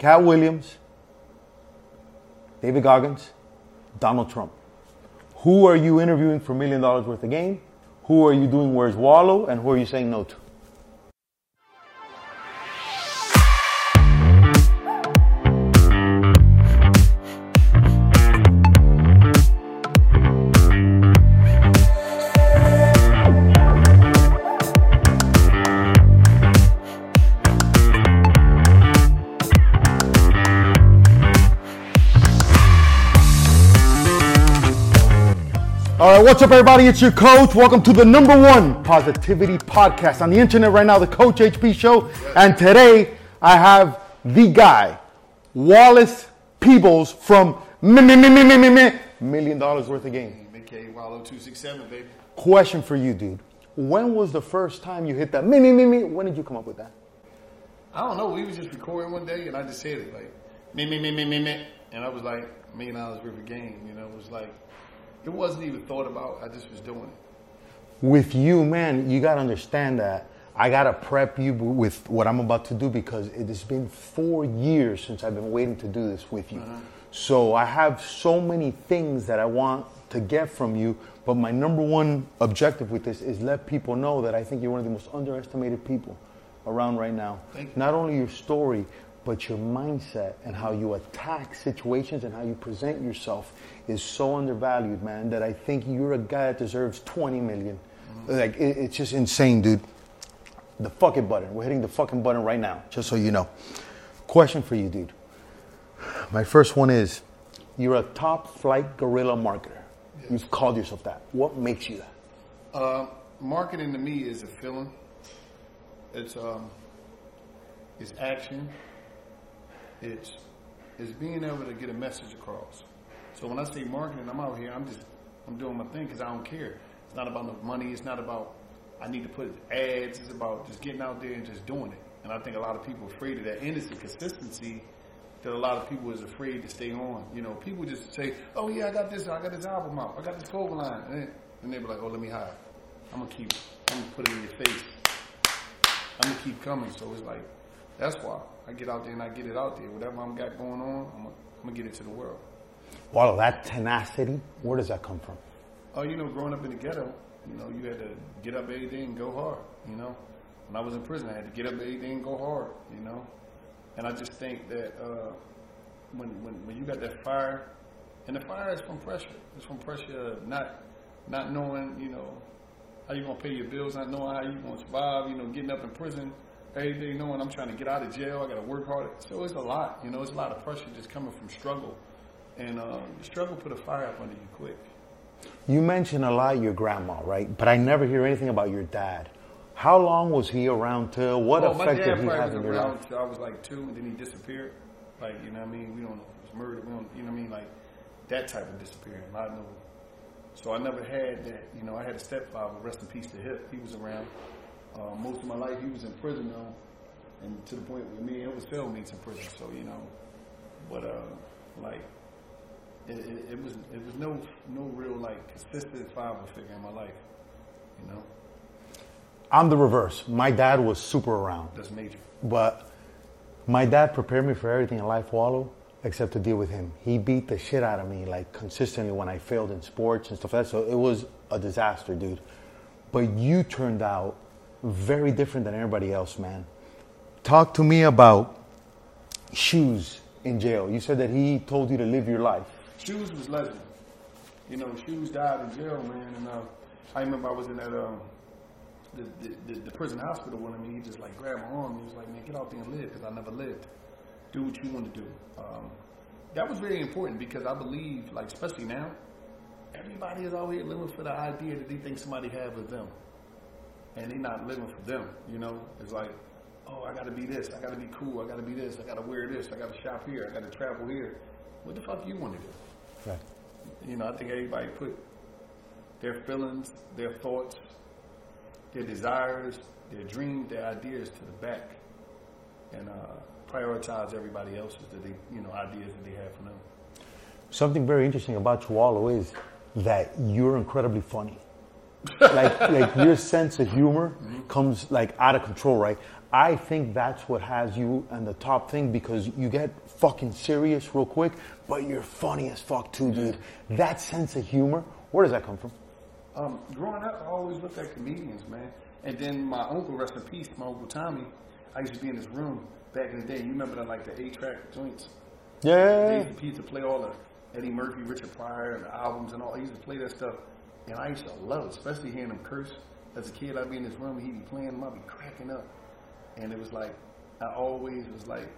Katt Williams, David Goggins, Donald Trump. Who are you interviewing for a million dollars worth of game? Who are you doing Where's Wallo? And who are you saying no to? Right, what's up, everybody? It's your coach. Welcome to the number one positivity podcast on the internet right now, the Coach HP Show. And today I have the guy, Wallace Peeples from mi- mi- mi- mi- mi- mi- mi- Million Dollars Worth of Game. MK Wallo 267, baby. Question for you, dude. When was the first time you hit that? Mi- mi- mi- mi? When did you come up with that? I don't know. We was just recording one day, and I just said it like me, me, me, me, me, me, and I was like million dollars worth of game. You know, it was like it wasn't even thought about. I just was doing it. with you, man, you got to understand that I got to prep you with what I'm about to do because it has been four years since I've been waiting to do this with you. Uh-huh. So I have so many things that I want to get from you, but my number one objective with this is let people know that I think you're one of the most underestimated people around right now. Thank you. Not only your story, but your mindset and how you attack situations and how you present yourself is so undervalued, man, that I think you're a guy that deserves 20 million. Like, it, it's just insane, dude. The fucking button. We're hitting the fucking button right now, just so you know. Question for you, dude. My first one is you're a top flight guerrilla marketer. You've called yourself that. What makes you that? Uh, marketing to me is a feeling. It's um, it's action. It's it's being able to get a message across. So when I say marketing, I'm out here. I'm just I'm doing my thing because I don't care. It's not about the money. It's not about I need to put ads. It's about just getting out there and just doing it. And I think a lot of people are afraid of that. And it's the consistency that a lot of people is afraid to stay on. You know, people just say, "Oh yeah, I got this. I got this album out. I got this clothing line," and, then- they be like, "Oh, let me hide. I'm gonna keep. I'm gonna put it in your face. I'm gonna keep coming." So it's like that's why I get out there and I get it out there. Whatever I'm got going on, I'm gonna, I'm gonna get it to the world. Wow, that tenacity, where does that come from? Oh, you know, growing up in the ghetto, you know, you had to get up every day and go hard. You know, when I was in prison, I had to get up every day and go hard. You know, and I just think that uh, when, when when you got that fire, and the fire is from pressure. It's from pressure of not not knowing, you know, how you gonna pay your bills, not knowing how you gonna survive. You know, getting up in prison every day, knowing I'm trying to get out of jail. I got to work hard. So it's a lot. You know, it's a lot of pressure just coming from struggle, and the struggle put a fire up under you quick. You mention a lot your grandma, right? But I never hear anything about your dad. How long was he around till? What Well, effect did he have in your life? I was like two, and then he disappeared. Like you know what I mean? We don't know. He was murdered. We don't. You know what I mean? Like that type of disappearing. I know So I never had that. You know, I had a stepfather, rest in peace to him. He was around uh, most of my life. He was in prison though, and to the point where me and him was cellmates in prison. So you know, but uh, like it, it, it was it was no no real like consistent father figure in my life. You know, I'm the reverse. My dad was super around, that's major. but my dad prepared me for everything in life, Wallo, except to deal with him. He beat the shit out of me like consistently when I failed in sports and stuff like that. So it was a disaster, dude. But you turned out very different than everybody else, man. Talk to me about shoes in jail. You said that he told you to live your life. Shoes was legend. You know, Shoes died in jail, man. And uh, I remember I was in that um, the, the, the, prison hospital with him, and he just like grabbed my arm. He was like, "Man, get out there and live, because I never lived. Do what you want to do." Um, that was very important because I believe, like especially now, everybody is out here living for the idea that they think somebody have of them, and they're not living for them. You know, it's like, oh, I got to be this, I got to be cool, I got to be this, I got to wear this, I got to shop here, I got to travel here. What the fuck do you want to do? Right. You know, I think everybody put their feelings, their thoughts, their desires, their dreams, their ideas to the back, and uh, prioritize everybody else's that they, you know, ideas that they have for them. Something very interesting about Wallo, is that you're incredibly funny. Like, like your sense of humor comes like out of control, right? I think that's what has you on the top thing because you get fucking serious real quick, but you're funny as fuck too, dude. That sense of humor, where does that come from? Um, growing up, I always looked at comedians, man. And then my uncle, rest in peace, my uncle Tommy, I used to be in his room back in the day. You remember the, like the eight-track joints? Yeah. he used to play all the Eddie Murphy, Richard Pryor, and the albums and all. He used to play that stuff, and I used to love it, especially hearing him curse. As a kid, I'd be in his room, he'd be playing I'd be cracking up. And it was like, I always was like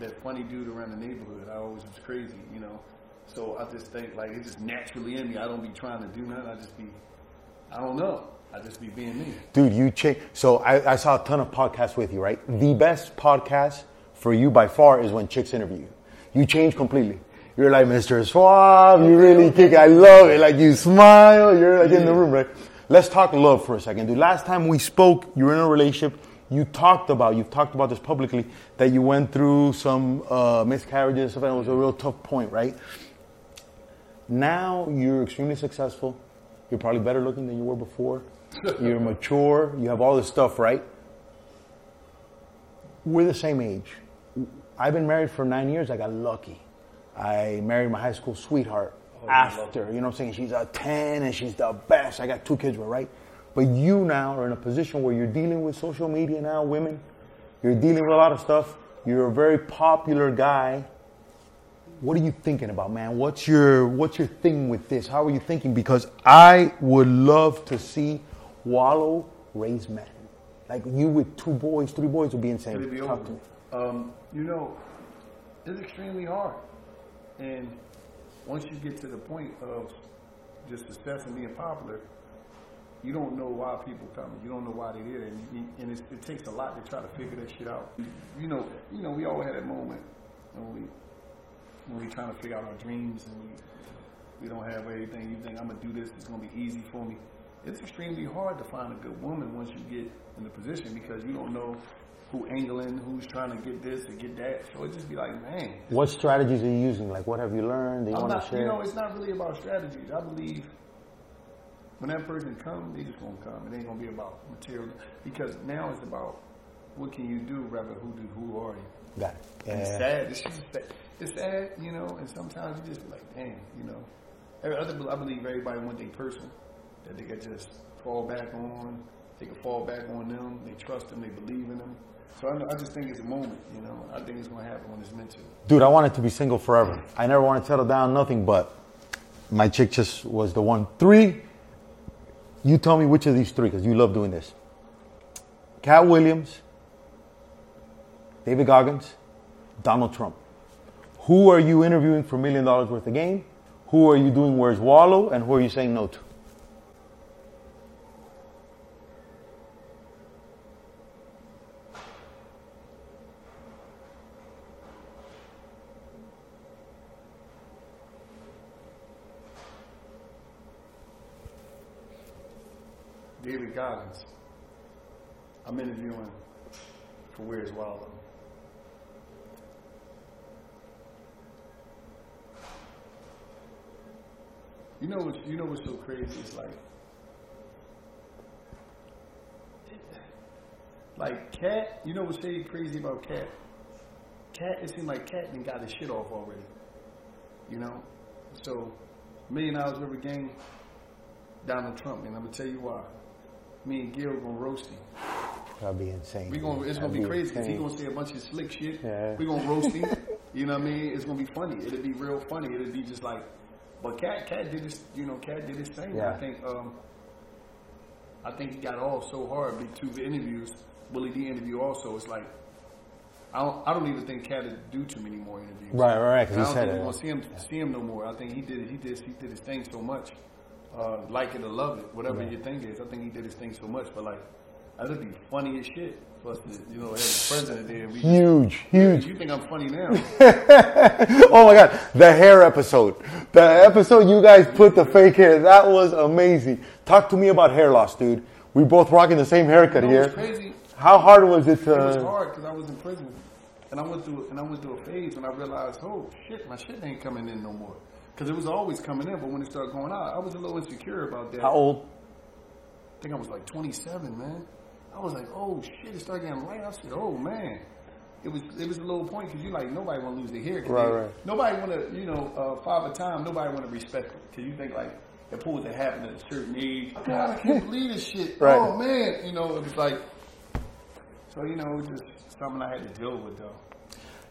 that funny dude around the neighborhood. I always was crazy, you know. So I just think like it's just naturally in me. I don't be trying to do nothing. I just be, I don't know. I just be being me. Dude, you change. So I, I saw a ton of podcasts with you, right? The best podcast for you by far is when chicks interview you. You change completely. You're like Mr. Suave. You really kick. I love it. Like you smile. You're like in the room, right? Let's talk love for a second, dude. Last time we spoke, you were in a relationship. You talked about, you've talked about this publicly, that you went through some uh, miscarriages and stuff, and it was a real tough point, right? Now you're extremely successful. You're probably better looking than you were before. You're mature. You have all this stuff, right? We're the same age. I've been married for nine years. I got lucky. I married my high school sweetheart after. You know what I'm saying? She's a 10 and she's the best. I got two kids with, her, right? But you now are in a position where you're dealing with social media now, women. You're dealing with a lot of stuff. You're a very popular guy. What are you thinking about, man? What's your what's your thing with this? How are you thinking? Because I would love to see Wallo raise men. Like you with two boys, three boys would be insane. Be Talk to me. Um, you know, it's extremely hard. And once you get to the point of just success and being popular, you don't know why people coming. You don't know why they're there, and, you, it takes a lot to try to figure that shit out. You know, you know, we all had that moment when we when we trying to figure out our dreams and we we don't have everything. You think I'm gonna do this? It's gonna be easy for me. It's extremely hard to find a good woman once you get in the position because you don't know who angling, who's trying to get this or get that. So it just be like, man, What strategies are you using? Like what have you learned? Do you I'm want not, to share? you know, it's not really about strategies. I believe when that person comes, they just gonna come. It ain't gonna be about material because now it's about what can you do rather who do who are you. Got it. And It's sad. It's just sad. It's sad, you know. And sometimes you just be like, damn, you know. Every other, I believe everybody want their person that they could just fall back on. They can fall back on them. They trust them. They believe in them. So I, I just think it's a moment, you know. I think it's gonna happen when it's meant to. Dude, I wanted to be single forever. I never wanted to settle down, nothing, but my chick just was the one. Three, you tell me which of these three, because you love doing this. Katt Williams, David Goggins, Donald Trump. Who are you interviewing for million dollars worth of game? Who are you doing Where's Wallo? And who are you saying no to? David Goggins. I'm interviewing for Where's Waldo. You know what's you know what's so crazy? It's like like Katt. You know what's so crazy about Katt? Katt. It seemed like Katt didn't got his shit off already. You know, so million dollars of game. Donald Trump, and I'm gonna tell you why. Me and Gil gonna roast him. That'd be insane. We gonna it's gonna That'd be crazy because he insane. gonna say a bunch of slick shit. Yeah. We gonna roast him. you know what I mean? It's gonna be funny. It'll be real funny. It'll be just like, but Katt Katt did his you know Katt did his thing. Yeah. I think um, I think he got off so hard between two interviews. Willie D interview also. It's like I don't I don't even think Katt would do too many more interviews. Right, right, right, I don't said think we're gonna see him see him no more. I think he did he did he did his thing so much. Uh, like it or love it, whatever your thing is. I think he did his thing so much, but like, that'd be funny as shit for us to, you know, have the president there. We Huge, huge. You think I'm funny now? oh my god, the hair episode. The episode you guys put the fake hair. That was amazing. Talk to me about hair loss, dude. We both rocking the same haircut You know here. crazy? How hard was it to? It was hard because I was in prison, and I went through and I went through a phase when I realized, oh shit, my shit ain't coming in no more. Because it was always coming in, but when it started going out, I was a little insecure about that. How old? I think I was like 27, man. I was like, oh shit, it started getting light. I said, oh man. It was it was a little point because you like nobody want to lose their hair. Right, they- right. Nobody want to you know uh, father time. Nobody want to respect it because you think like it pulls to happen at a certain age. God, I can't believe this shit. Right. Oh man, you know it was like. So you know, it was just something I had to deal with though.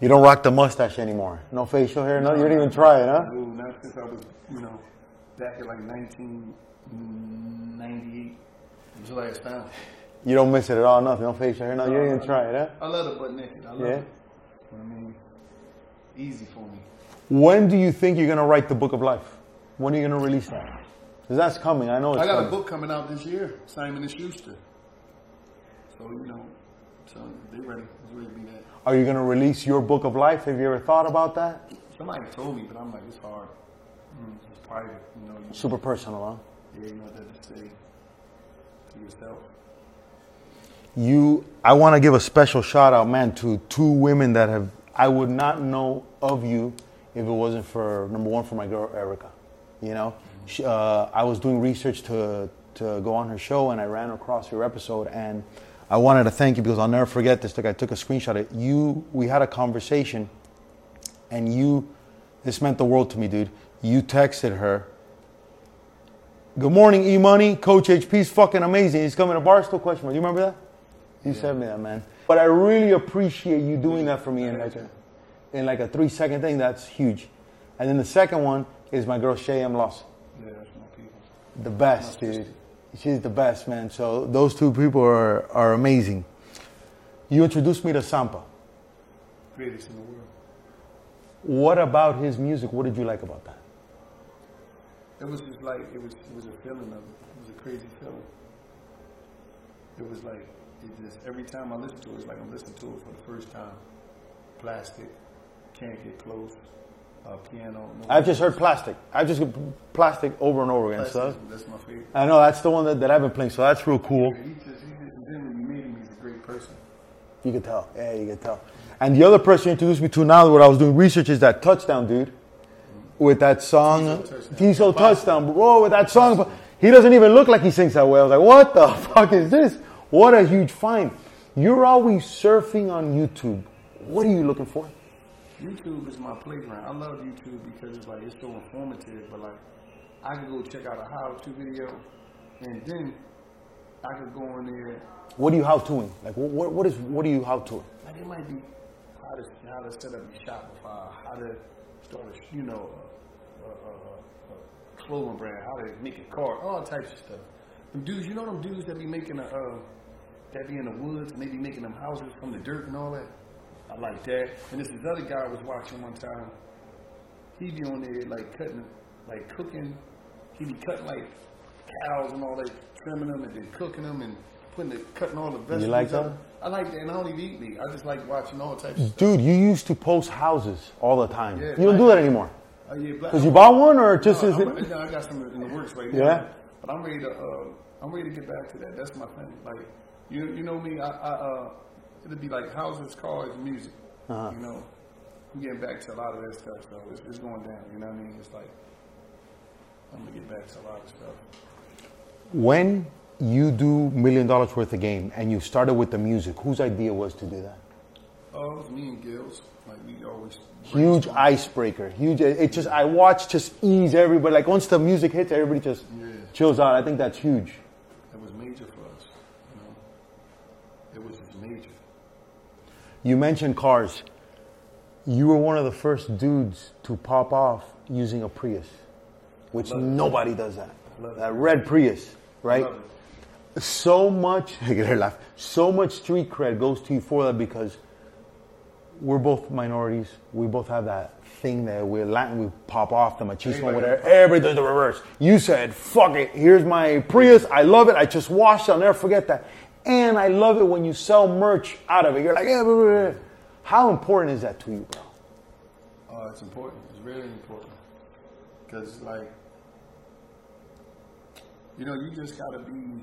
You don't rock the mustache anymore. No facial hair. No, you didn't even try it, huh? Not since I was you know back in like 1998. It was the last time. You don't miss it at all. Nothing. No facial hair. No, you didn't even try it, huh? I love the butt naked. I love Yeah. it. I mean, easy for me. When do you think you're gonna write the book of life? When are you gonna release that? Because that's coming. I know it's I got a book coming out this year, Simon and Schuster. So you know, so they ready. It's ready to be that. Are you gonna release your book of life? Have you ever thought about that? Somebody told me, but I'm like, it's hard. Mm, it's private. You know, you, Super personal, huh? yeah, you know what that to say to yourself. You, I want to give a special shout out, man, to two women that have I would not know of you if it wasn't for number one for my girl Erica. You know, she, uh, I was doing research to to go on her show, and I ran across your episode, and I wanted to thank you because I'll never forget this. Like I took a screenshot. of You, we had a conversation, and you, this meant the world to me, dude. You texted her. Good morning, E Money. Coach HP's fucking amazing. He's coming to Barstool? Question mark. You remember that? You sent me that, man. But I really appreciate you doing that for me in like a, in like a three second thing. That's huge. And then the second one is my girl Shay M. Loss. Yeah, that's my people. The best, dude. She's the best, man. So those two people are, are amazing. You introduced me to Sampha. Greatest in the world. What about his music? What did you like about that? It was just like it was. It was a feeling of it. It was a crazy feeling. It was like it just every time I listen to it, it's like I'm listening to it for the first time. Plastic, can't get close. Uh, piano. no I've just heard Plastic. I've just heard Plastic over and over again. So Plastic, that's my favorite. I know that's the one that, that I've been playing. So that's real cool. He just, he just, and then when you meet him, he's a great person. You could tell. Yeah, you could tell. And the other person introduced me to now, what I was doing research is that touchdown dude with that song, Teezo Touchdown. Touchdown, bro, with that song. He doesn't even look like he sings that well. I was like, what the fuck is this? What a huge find. You're always surfing on YouTube. What are you looking for? YouTube is my playground. I love YouTube because it's like it's so informative. But like, I could go check out a how-to video, and then I could go in there. What are you how toing? Like, what, what is what are you how to? Like it might be how to how to set up your Shopify, how to start a you know a, a, a, clothing brand, how to make a car, all types of stuff. Them dudes, you know them dudes that be making a uh, that be in the woods and they be making them houses from the dirt and all that. I like that. And this this other guy I was watching one time. He be on there like cutting, like cooking. He be cutting like cows and all that, trimming them and then cooking them and putting the cutting all the vegetables. like that? up. I like that, and I don't even eat meat. I just like watching all types of stuff. Dude, you used to post houses all the time. Yeah, you don't do that anymore. Oh, yeah, Because you bought one, or just No, is I'm- it? I got some in the works right Yeah? But I'm ready to uh, I'm ready to get back to that. That's my thing. Like you you know me, I, I uh, it'll be like houses, cars, music. Uh-huh. You know, I'm getting back to a lot of that stuff. So it's, it's going down. You know what I mean? It's like I'm gonna get back to a lot of stuff. When you do million dollars worth of game and you started with the music, whose idea was to do that? Oh, it was me and Gills. Like we always Huge icebreaker. Huge. It just I watch just ease everybody. Like once the music hits, everybody just Yeah. chills out. I think that's huge. It was major for us. You know, it was major. You mentioned cars. You were one of the first dudes to pop off using a Prius, which nobody does that. That red Prius, right? So much, I get her laugh. So much street cred goes to you for that because we're both minorities. We both have that thing that we're Latin. We pop off the machismo, Everybody- whatever. Does the reverse. You said, "Fuck it." Here's my Prius. I love it. I just washed it. I'll never forget that. And I love it when you sell merch out of it. You're like, yeah, blah, blah, blah. how important is that to you, bro? Uh, it's important. It's really important because, like, you know, you just gotta be.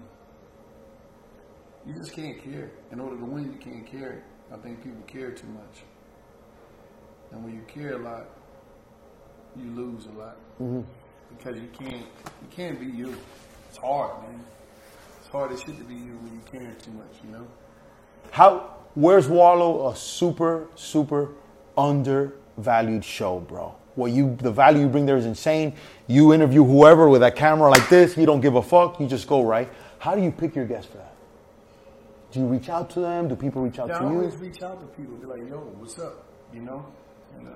You just can't care. In order to win, you can't care. I think people care too much, and when you care a lot, you lose a lot mm-hmm. because you can't. You can't be you. It's hard, man. It's hard as shit to be you when you care too much. You know. How? Where's Wallo? A super, super undervalued show, bro. What you, the value you bring there is insane. You interview whoever with a camera like this. You don't give a fuck. You just go right. How do you pick your guests for that? Do you reach out to them? Do people reach out Yeah, I to always reach out to people. Be like, "Yo, what's up?" You know, and uh,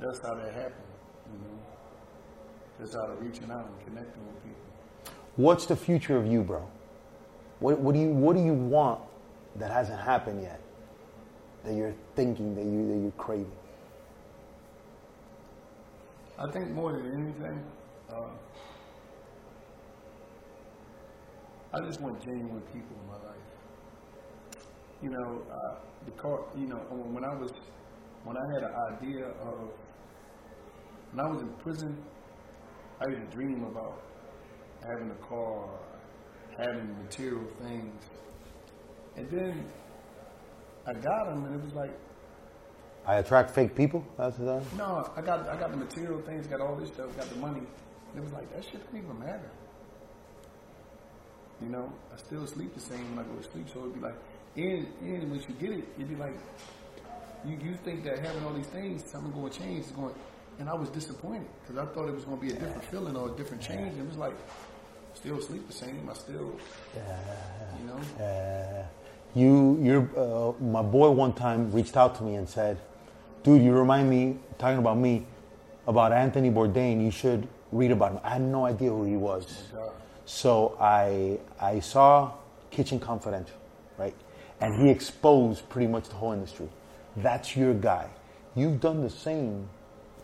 that's how that happened. You know, that's how of reaching out and connecting with people. What's the future of you, bro? What, what do you What do you want that hasn't happened yet? That you're thinking that you that you're craving. I think more than anything, uh, I just want genuine people in my life. You know, uh, the car. You know, when I was, when I had an idea of, when I was in prison, I used to dream about having a car, having material things, and then I got them, and it was like, I attract fake people. That's that. no, I got I got the material things, got all this stuff, got the money. And it was like that shit don't even matter. You know, I still sleep the same when I go to sleep. So it'd be like, and and once you get it, it'd be like, you you think that having all these things, something going to change is going. And I was disappointed because I thought it was going to be a different feeling or a different change. And it was like, still sleep the same. I still, yeah. you know. Uh, you, your, uh, my boy one time reached out to me and said, "Dude, you remind me talking about me, about Anthony Bourdain. You should read about him." I had no idea who he was, so I I saw Kitchen Confidential, right, and he exposed pretty much the whole industry. That's your guy. You've done the same,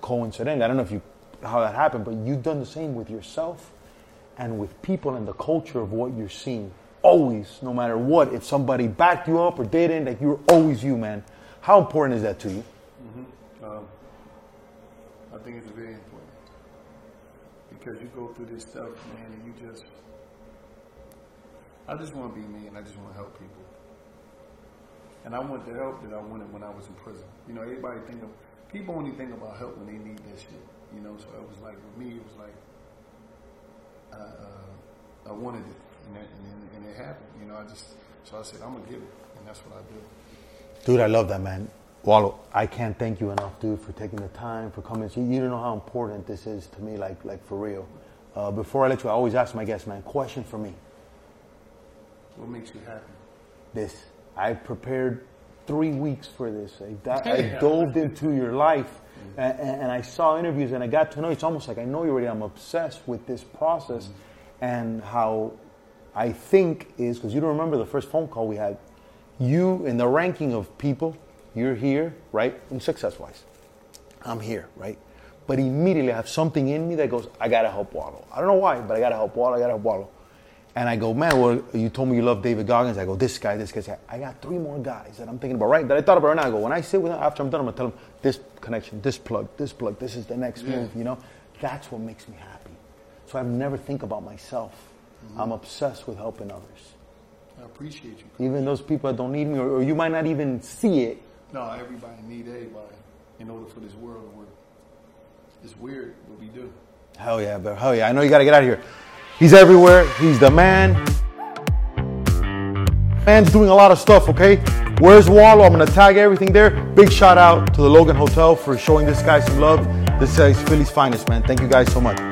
coincidentally. I don't know if you how that happened, but you've done the same with yourself and with people and the culture of what you're seeing. Always, no matter what, if somebody backed you up or didn't, like you're always you, man. How important is that to you? Um, I think it's very important because you go through this stuff, man, and you just. I just want to be me, and I just want to help people. And I want the help that I wanted when I was in prison. You know, everybody think of people only think about help when they need that shit. You know, so it was like with me, it was like uh, I wanted it, and, that, and, and it happened. You know, I just so I said I'm gonna give it, and that's what I do. Dude, I love that, man. Wallo, I can't thank you enough, dude, for taking the time, for coming. You, you don't know how important this is to me, like, like for real. Uh, before I let you, I always ask my guests, man, question for me. What makes you happy? This. I prepared three weeks for this. I, di- I dove into your life and, and I saw interviews and I got to know. It's almost like I know you already. I'm obsessed with this process and how I think is because you don't remember the first phone call we had. You, in the ranking of people, you're here, right? In success wise. I'm here, right? But immediately I have something in me that goes, I gotta help Wallo. I don't know why, but I gotta help Wallo, I gotta help Wallo. And I go, man, well, you told me you love David Goggins. I go, this guy, this guy. I got three more guys that I'm thinking about, right? That I thought about right now. I go, when I sit with them after I'm done, I'm gonna tell them this connection, this plug, this plug, this is the next move, you know? That's what makes me happy. So I never think about myself. Mm-hmm. I'm obsessed with helping others. I appreciate you. Even those people that don't need me, or, or you might not even see it. No, everybody need everybody in order for this world to work. It's weird, but we do. Hell yeah, bro. Hell yeah. I know you got to get out of here. He's everywhere. He's the man. Man's doing a lot of stuff, okay? Where's Wallo? I'm going to tag everything there. Big shout out to the Logan Hotel for showing this guy some love. This is Philly's finest, man. Thank you guys so much.